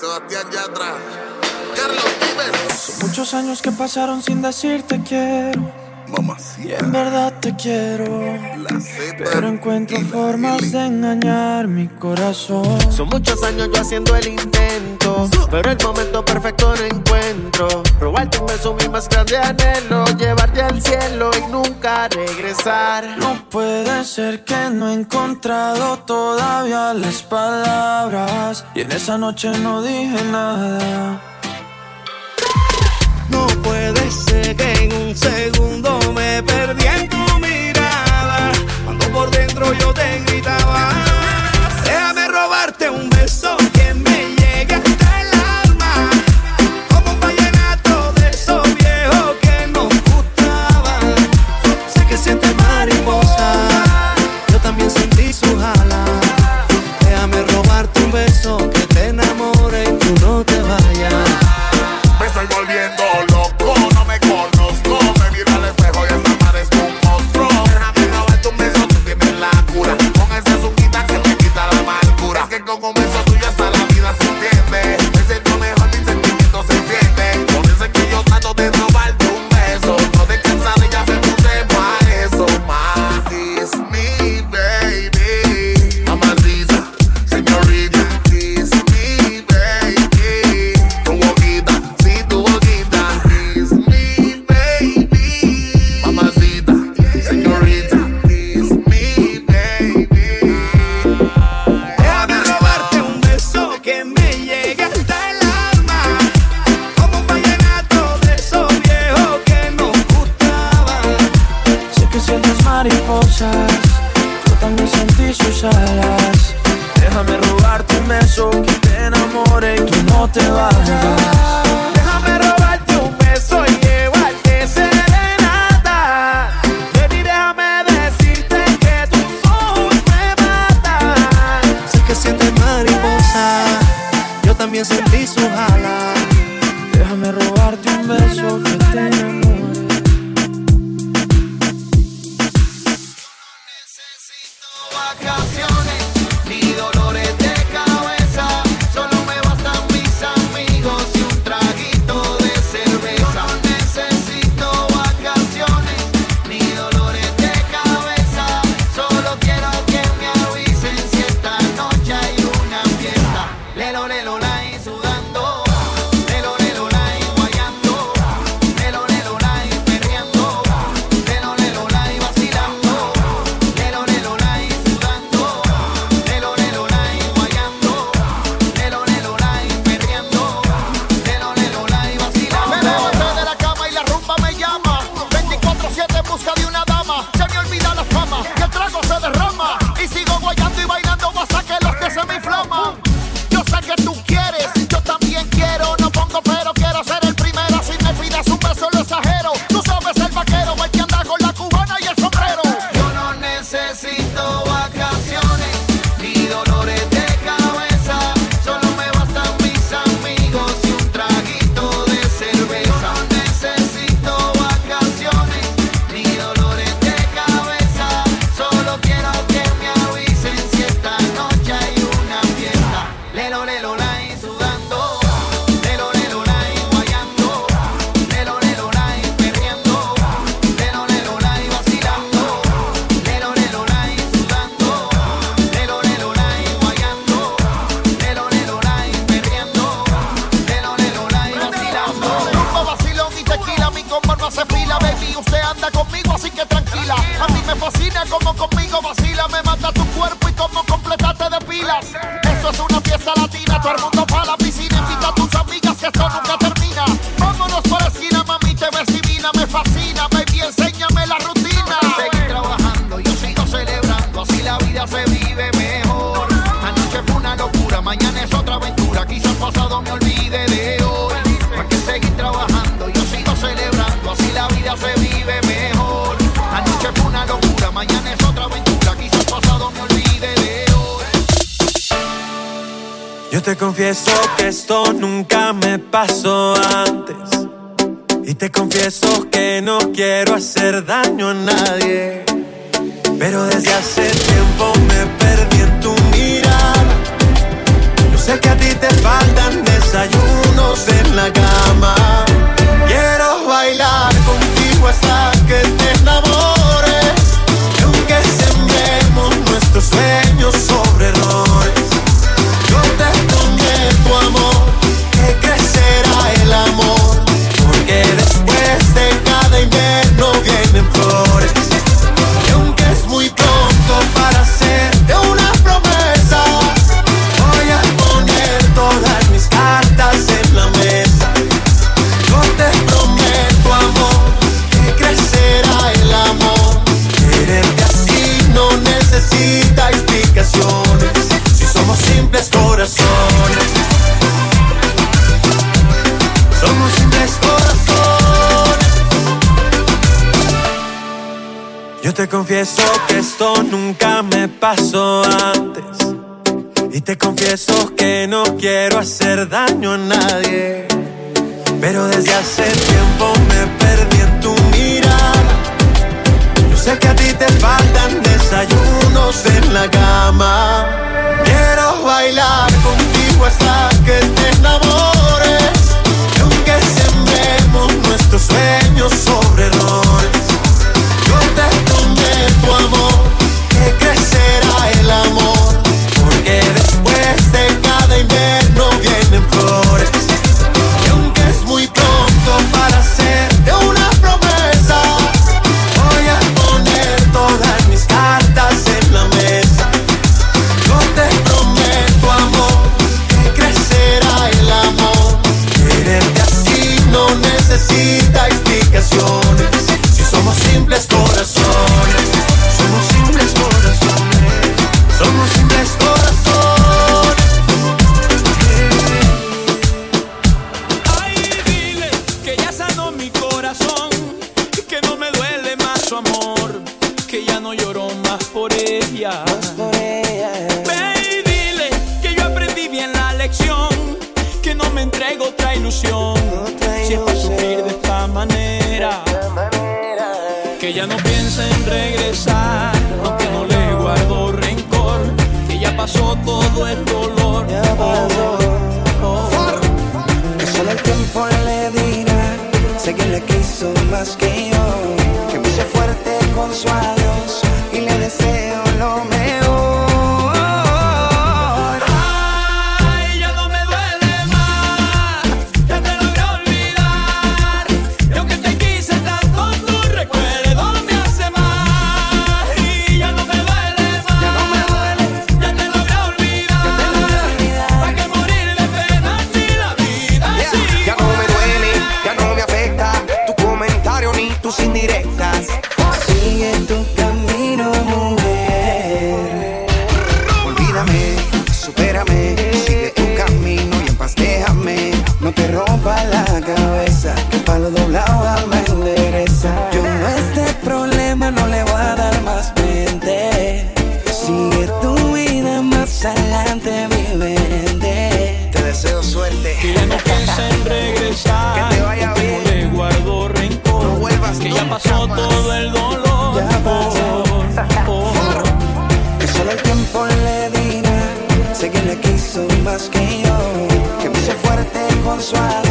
Sebastián Yatra, Carlos Vives. Son muchos años que pasaron sin decirte quiero. En verdad te quiero, pero encuentro formas de engañar mi corazón. Son muchos años yo haciendo el intento, pero el momento perfecto no encuentro. Robarte un beso, mi más grande anhelo, llevarte al cielo y nunca regresar. No puede ser que no he encontrado todavía las palabras, y en esa noche no dije nada puede ser que en un segundo me perdí en tu mirada, cuando por dentro yo te gritaba. A mí me fascina como conmigo vacila. Me mata tu cuerpo y como completaste de pilas. Eso es una fiesta latina, todo el confieso que esto nunca me pasó antes. Y te confieso que no quiero hacer daño a nadie. Pero desde hace tiempo me perdí en tu mirada. Yo sé que a ti te faltan desayunos en la cama. Quiero bailar contigo hasta que te enamores. go. eso que esto nunca doblado al. Yo a este problema no le voy a dar más mente. Sigue tu vida más adelante, mi vende. Te deseo suerte. Que ya no pienses en regresar. Que te vaya bien. No le guardo rencor. No vuelvas Que ya pasó todo el dolor. Ya pasó. Oh, oh. Que solo el tiempo le dirá. Sé que le quiso más que yo. Que me hizo fuerte con su alma.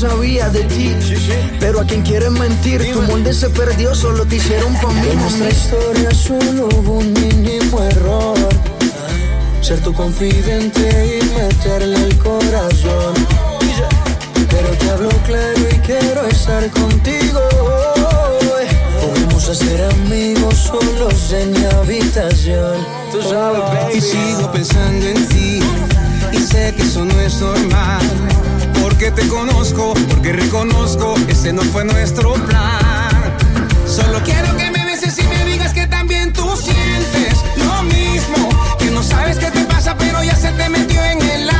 sabía de ti. Pero a quien quieren mentir, tu molde se perdió, solo te hicieron pa' En nuestra historia solo hubo un mínimo error. Ser tu confidente y meterle el corazón. Pero te hablo claro y quiero estar contigo. Podemos hacer amigos solos en mi habitación. Tú sabes, baby. Y sigo pensando en ti. Y sé que eso no es normal que te conozco, porque reconozco, ese no fue nuestro plan. Solo quiero que me beses y me digas que también tú sientes lo mismo, que no sabes qué te pasa, pero ya se te metió en el alma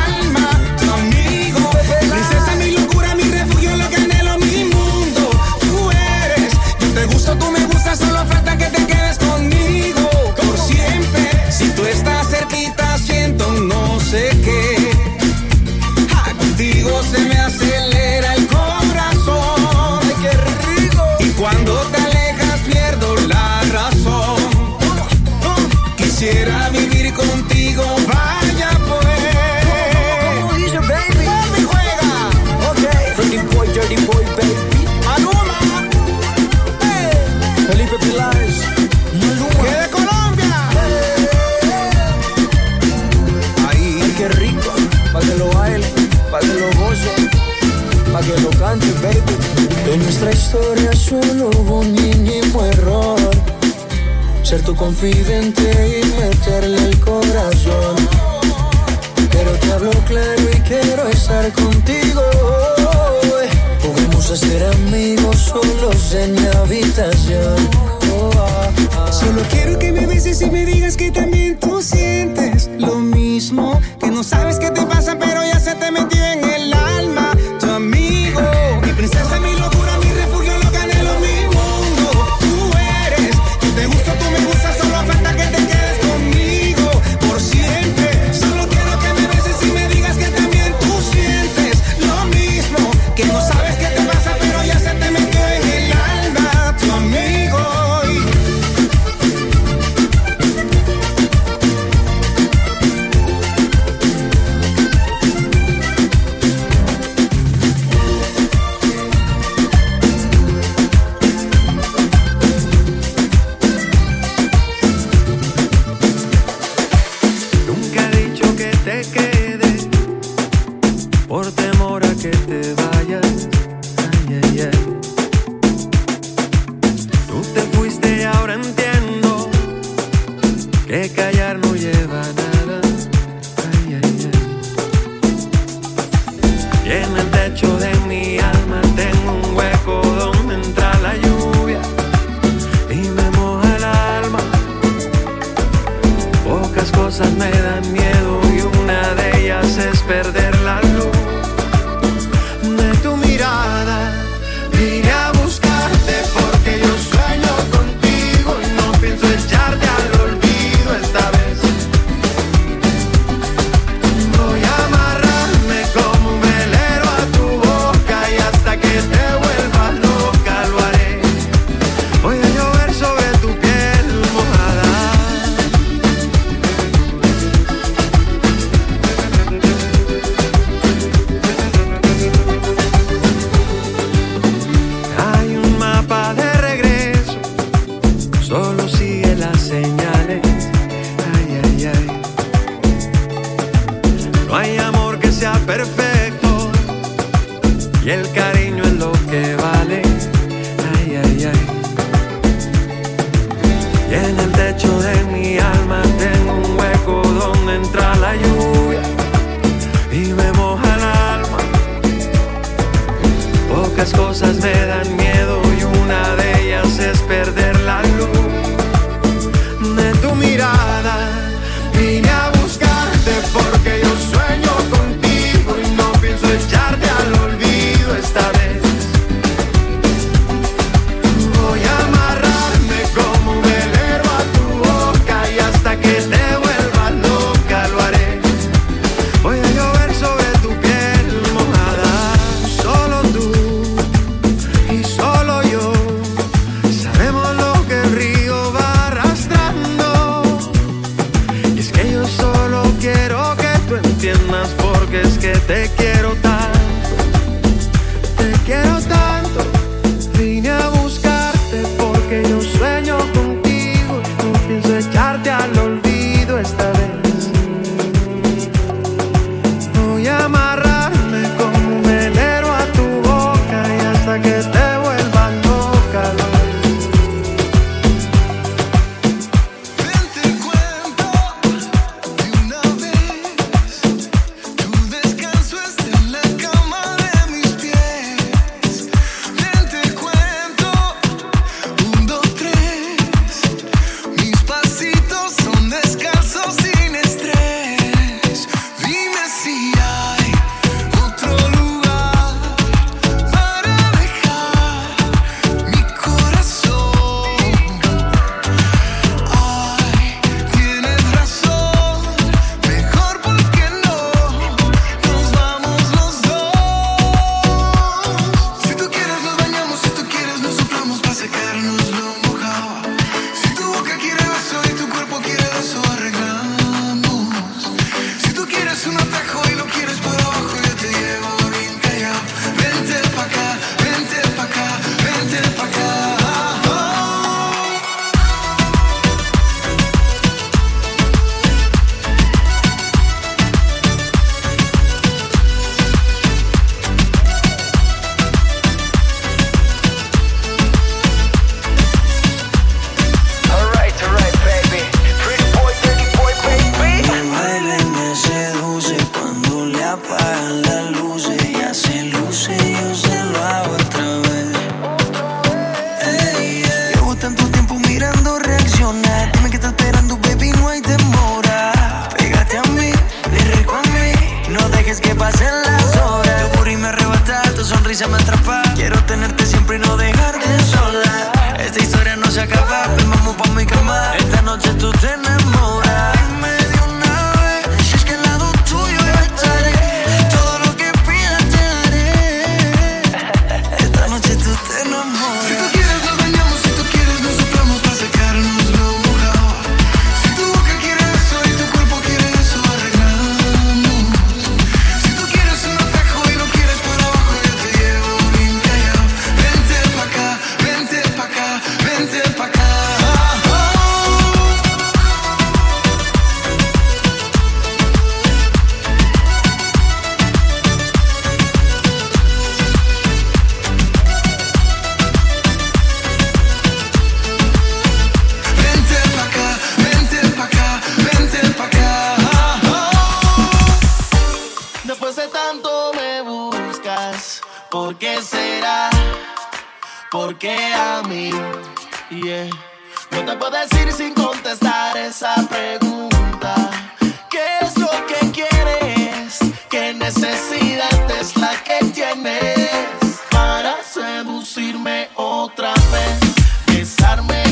storia solo un minimo error. Ser tu confidente y meterle el corazón. Pero te hablo claro y quiero estar contigo hoy. Podemos ser amigos solos en mi habitación. Oh, ah, ah. Solo quiero que me beses y me digas que también tú sientes lo mismo. Que no sabes qué te pasa, pero ya se te metió que a mí. Yeah. No te puedo decir sin contestar esa pregunta. ¿Qué es lo que quieres? ¿Qué necesidad es la que tienes para seducirme otra vez? Besarme.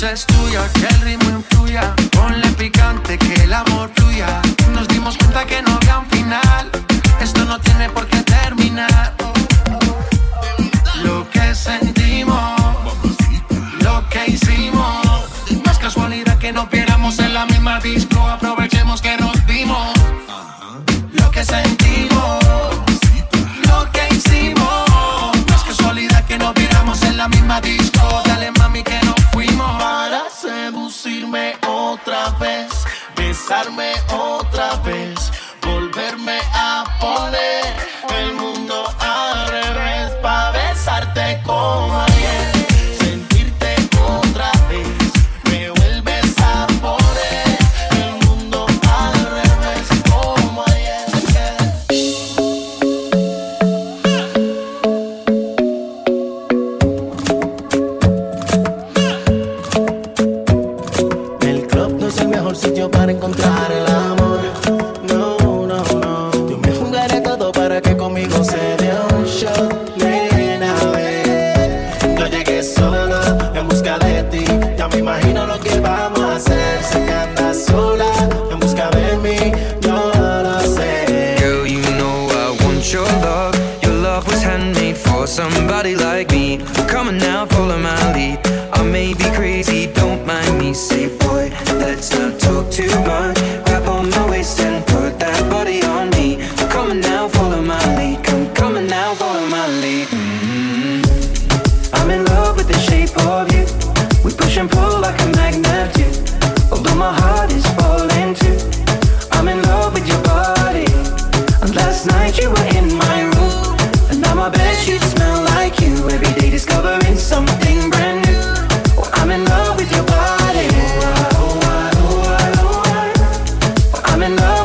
noche es tuya, que el ritmo influya. Ponle picante, que el amor fluya. Nos dimos cuenta que no había un final. Esto no tiene por qué terminar. Lo que sentimos. besarme hoy. in love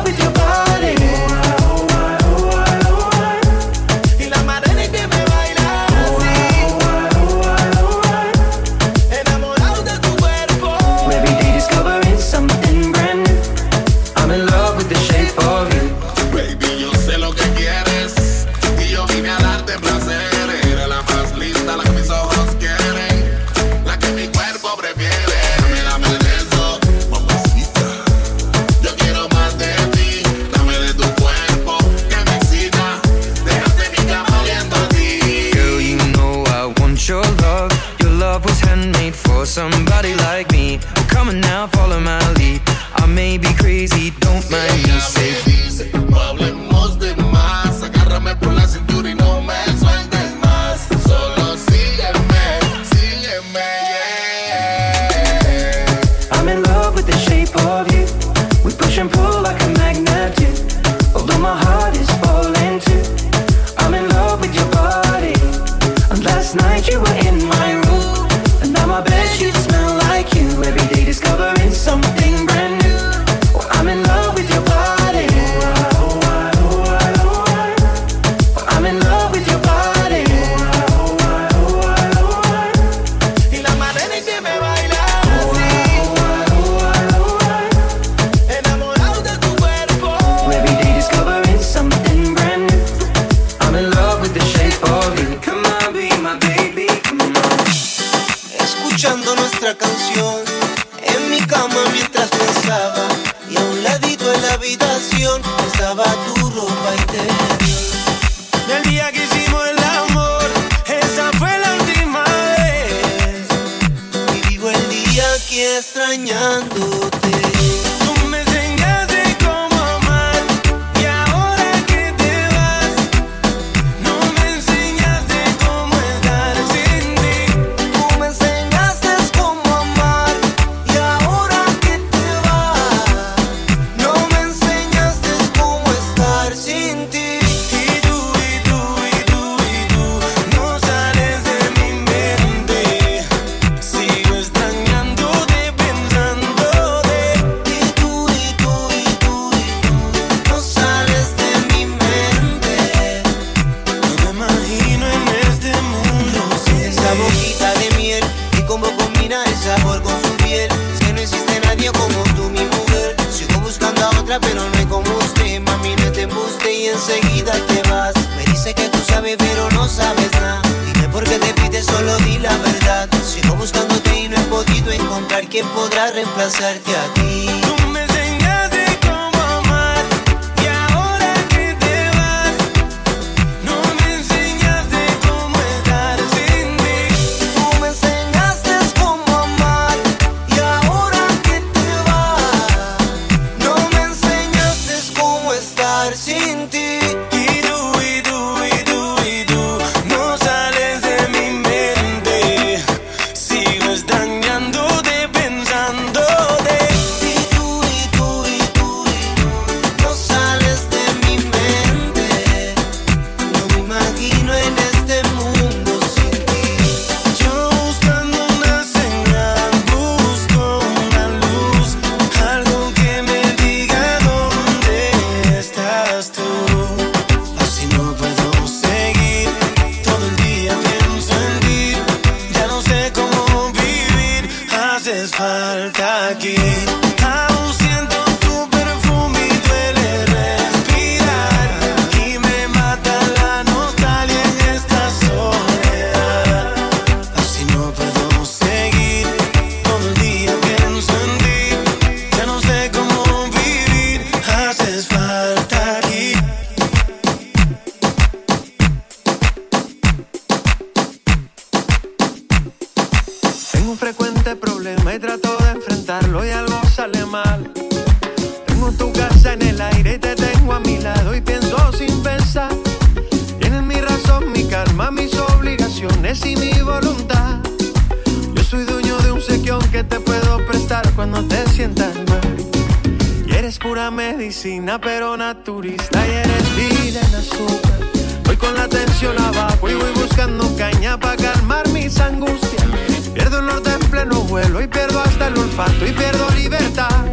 Pero naturista y eres vida en azúcar. Voy con la tensión abajo y voy buscando caña para calmar mis angustias. Pierdo el norte en pleno vuelo y pierdo hasta el olfato y pierdo libertad.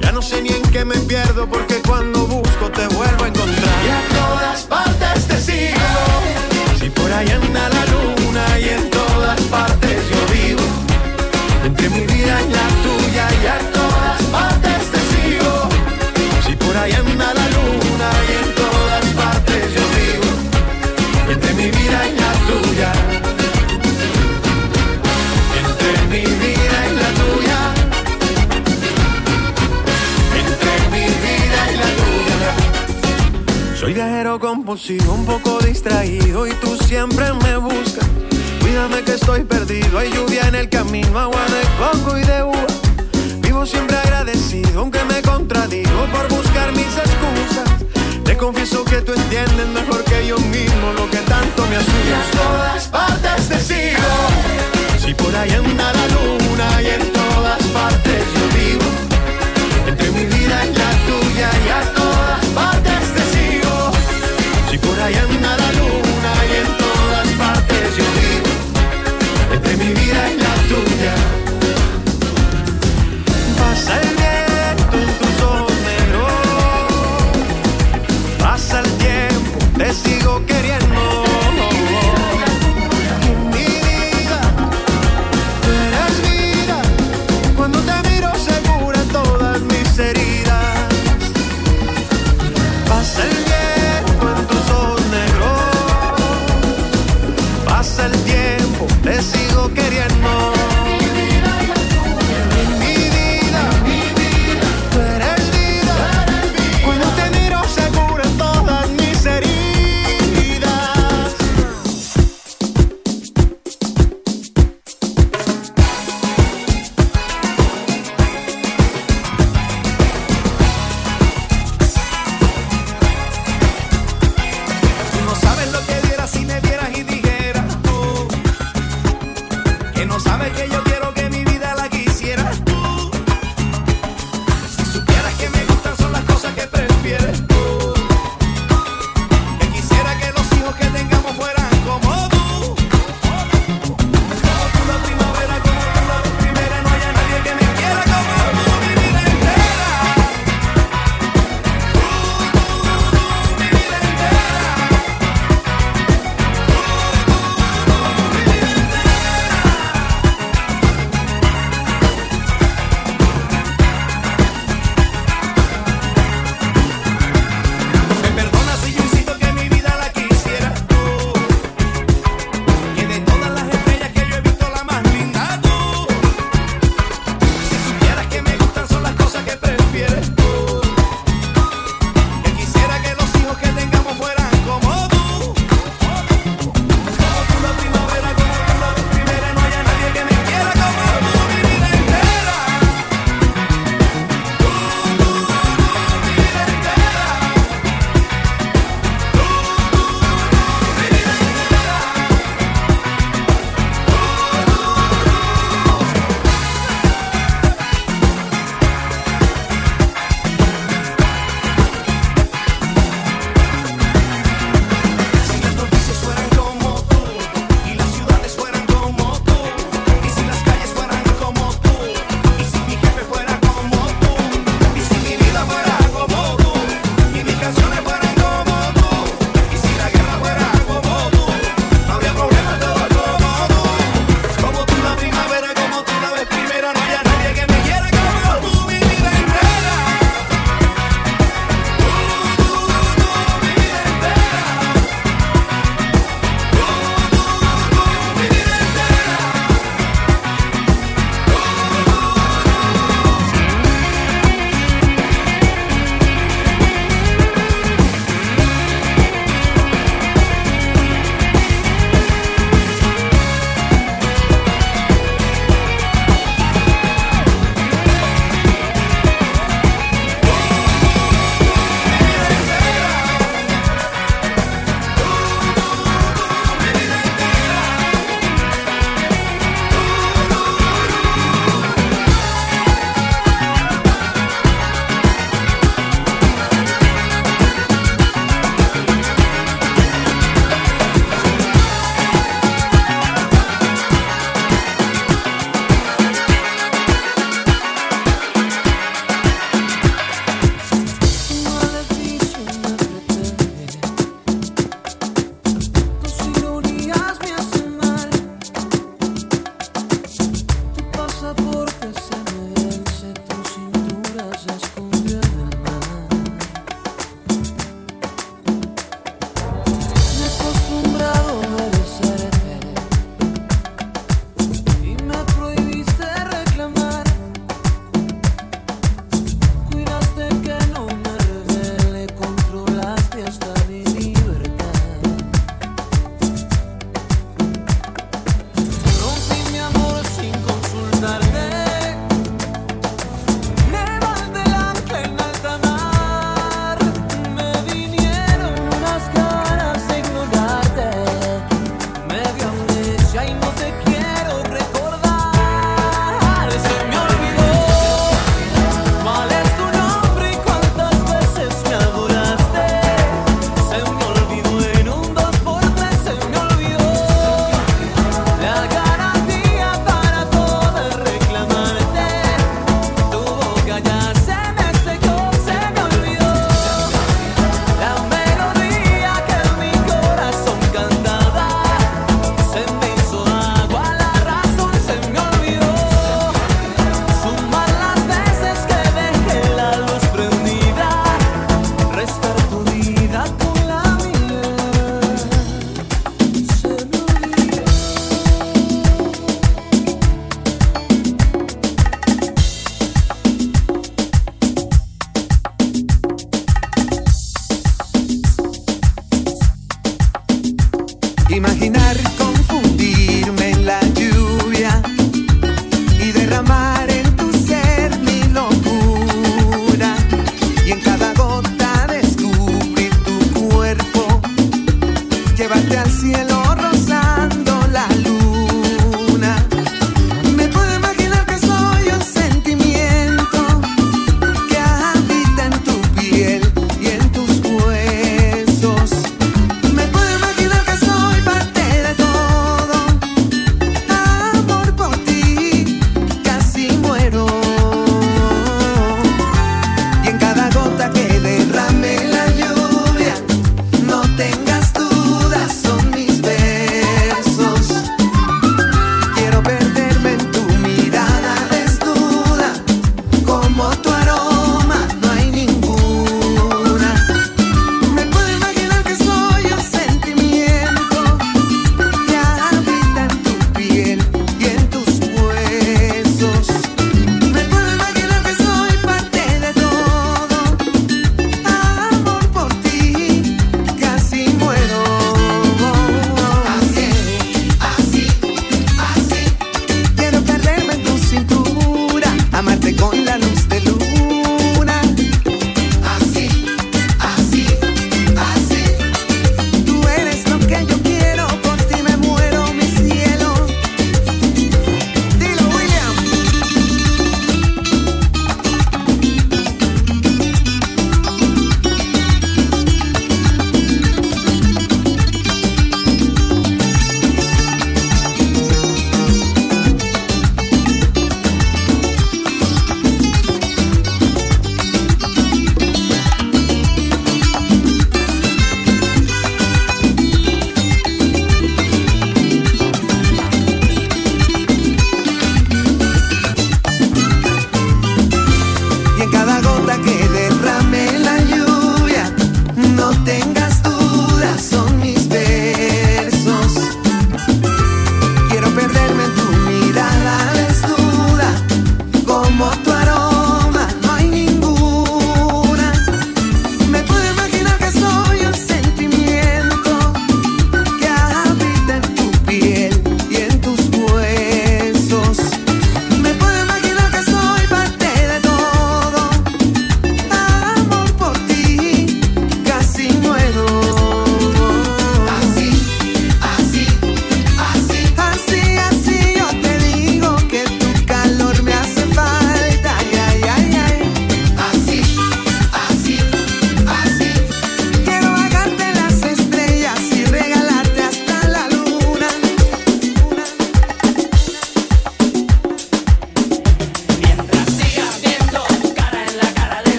Ya no sé ni en qué me pierdo porque cuando busco te vuelvo a encontrar. consigo un poco distraído y tú siempre me buscas. Cuídame que estoy perdido, hay lluvia en el camino, agua de coco y de uva. Vivo siempre agradecido, aunque me contradigo por buscar mis excusas. Te confieso que tú entiendes mejor que yo mismo lo que tanto me asusta. En todas partes te sigo, si por ahí anda la luna y en todas partes yo vivo. Entre mi vida y la tuya y a todas de mi vida y la tuya.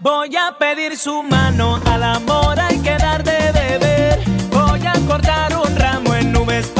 Voy a pedir su mano, al amor hay que dar de beber. Voy a cortar un ramo en nubes.